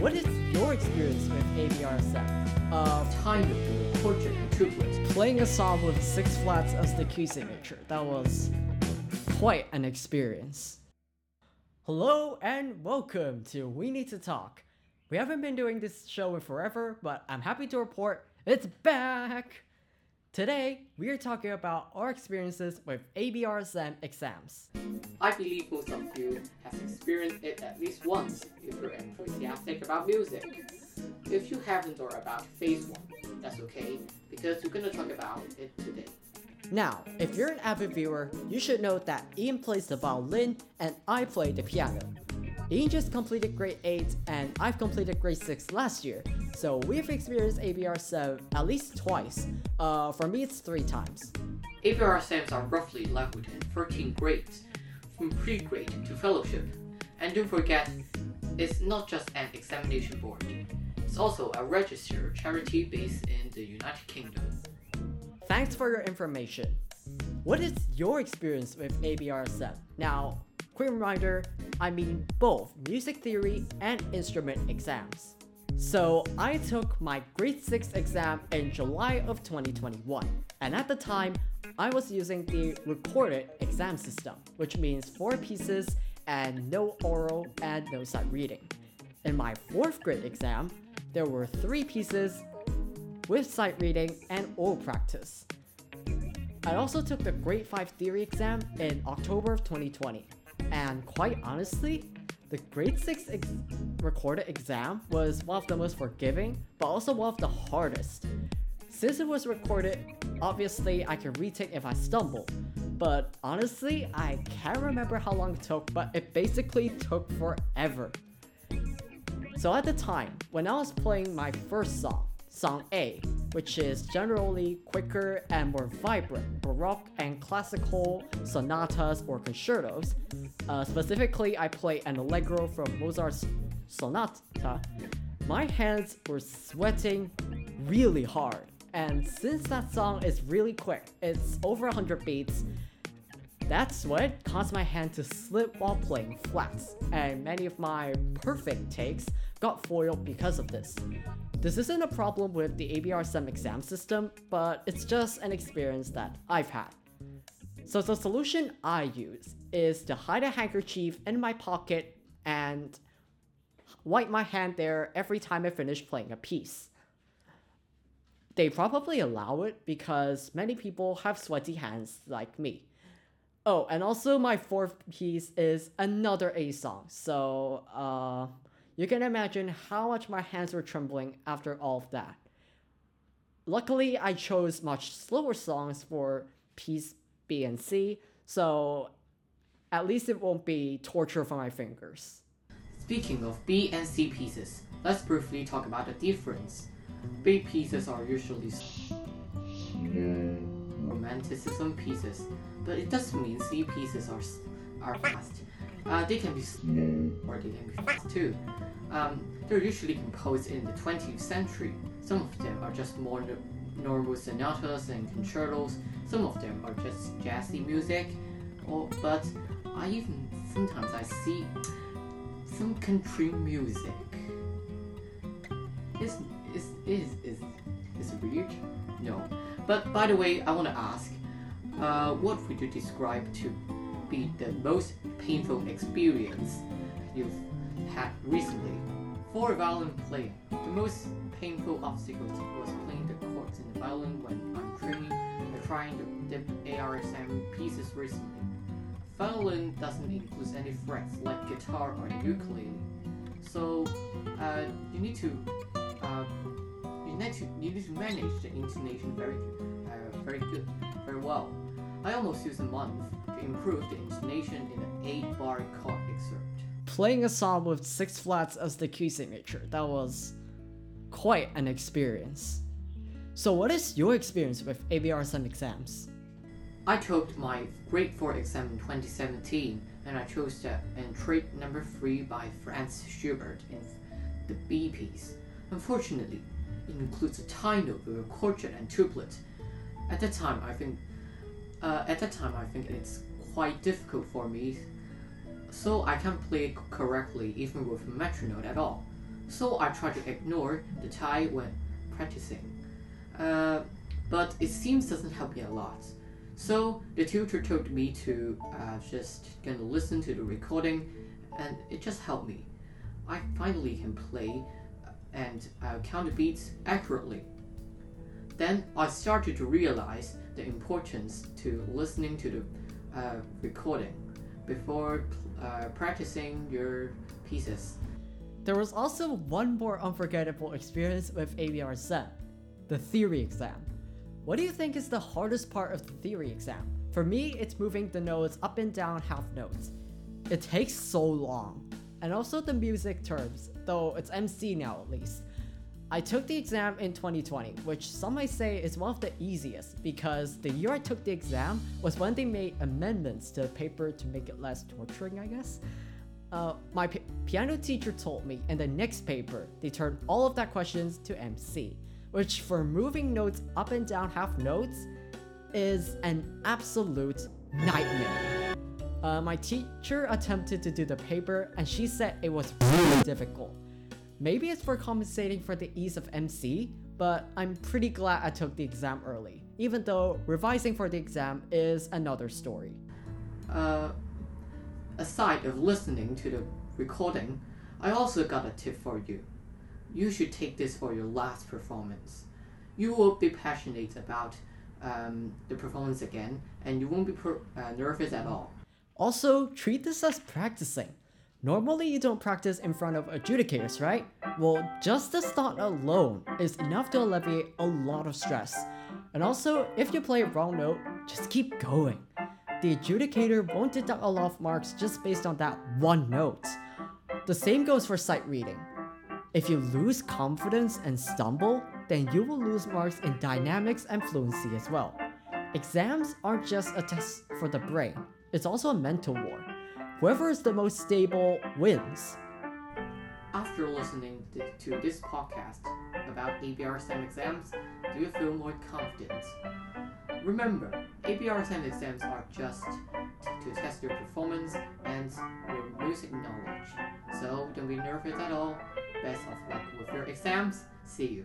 What is your experience with ABRSM? Uh, Time, portrait, and triplet. playing a song with six flats as the key signature. That was quite an experience. Hello and welcome to We Need to Talk. We haven't been doing this show in forever, but I'm happy to report it's back! Today, we are talking about our experiences with ABRSM exams. I believe most of you have experienced it at least once if you're enthusiastic about music. If you haven't or about phase one, that's okay, because we're gonna talk about it today. Now, if you're an avid viewer, you should know that Ian plays the violin and I play the piano. Ian just completed grade 8 and I've completed grade 6 last year, so we've experienced ABRSM at least twice. Uh, for me, it's three times. APR exams are roughly leveled in 13 grades, from pre-grade to fellowship. And don't forget, it's not just an examination board. It's also a registered charity based in the United Kingdom. Thanks for your information. What is your experience with ABRSM? Now, quick reminder, I mean both music theory and instrument exams. So, I took my grade 6 exam in July of 2021, and at the time, I was using the recorded exam system, which means four pieces and no oral and no sight reading. In my fourth grade exam, there were three pieces with sight reading and oral practice. I also took the grade 5 theory exam in October of 2020, and quite honestly, the grade 6 ex- recorded exam was one of the most forgiving, but also one of the hardest. Since it was recorded, obviously I can retake if I stumble, but honestly, I can't remember how long it took, but it basically took forever. So at the time, when I was playing my first song, Song A, which is generally quicker and more vibrant, Baroque and classical sonatas or concertos, uh, specifically I play an allegro from Mozart's Sonata, my hands were sweating really hard. And since that song is really quick, it's over 100 beats, that's what caused my hand to slip while playing flats, and many of my perfect takes got foiled because of this. This isn't a problem with the ABR exam system, but it's just an experience that I've had. So the solution I use is to hide a handkerchief in my pocket and wipe my hand there every time I finish playing a piece. They probably allow it because many people have sweaty hands like me. Oh, and also my fourth piece is another A song, so uh, you can imagine how much my hands were trembling after all of that. Luckily, I chose much slower songs for piece B and C, so at least it won't be torture for my fingers. Speaking of B and C pieces, let's briefly talk about the difference. B pieces are usually romanticism pieces, but it doesn't mean C pieces are are fast. Uh, they can be slow or they can be fast too. Um, they're usually composed in the 20th century. Some of them are just more no- normal sonatas and concertos. Some of them are just jazzy music. Or, but I even sometimes I see some country music. Is is is weird? No. But by the way, I want to ask, uh, what would you describe to be the most painful experience you've had recently? For violin playing, the most painful obstacle was playing the chords in the violin when I'm training or trying to dip ABRSM pieces recently. Violin doesn't include any frets like guitar or ukulele, so uh, you need to uh, need to you need to manage the intonation very uh, very good very well. I almost used a month to improve the intonation in an eight-bar chord excerpt. Playing a song with six flats as the key signature, that was quite an experience. So, what is your experience with ABRSM exams? I took my grade 4 exam in 2017 and I chose the Entr'acte number 3 by Franz Schubert in the B piece. Unfortunately, includes a tie note with a quartet and triplet. At that time, I think uh, at that time I think it's quite difficult for me, so I can't play it correctly even with a metronome at all. so I try to ignore the tie when practicing. Uh, but it seems doesn't help me a lot. So the tutor told me to uh, just gonna listen to the recording, and it just helped me. I finally can play and uh, count the beats accurately. Then I started to realize the importance to listening to the uh, recording before uh, practicing your pieces. There was also one more unforgettable experience with ABRSM the theory exam. What do you think is the hardest part of the theory exam? For me, it's moving the notes up and down half notes. It takes so long. And also the music terms, though it's MC now at least. I took the exam in 2020, which some might say is one of the easiest because the year I took the exam was when they made amendments to the paper to make it less torturing, I guess. Uh, my p- piano teacher told me in the next paper they turned all of that questions to MC, which for moving notes up and down half notes is an absolute nightmare. Uh, my teacher attempted to do the paper and she said it was really difficult. Maybe it's for compensating for the ease of MC, but I'm pretty glad I took the exam early, even though revising for the exam is another story. Uh, aside of listening to the recording, I also got a tip for you. You should take this for your last performance. You will be passionate about um, the performance again, and you won't be per- uh, nervous at all. Also, treat this as practicing. Normally, you don't practice in front of adjudicators, right? Well, just this thought alone is enough to alleviate a lot of stress. And also, if you play a wrong note, just keep going. The adjudicator won't deduct a lot of marks just based on that one note. The same goes for sight reading. If you lose confidence and stumble, then you will lose marks in dynamics and fluency as well. Exams aren't just a test for the brain, it's also a mental war. Whoever is the most stable wins. After listening to this podcast about ABRSM exams, do you feel more confident? Remember, ABRSM exams are just to test your performance and your music knowledge. So don't be nervous at all. Best of luck with your exams. See you.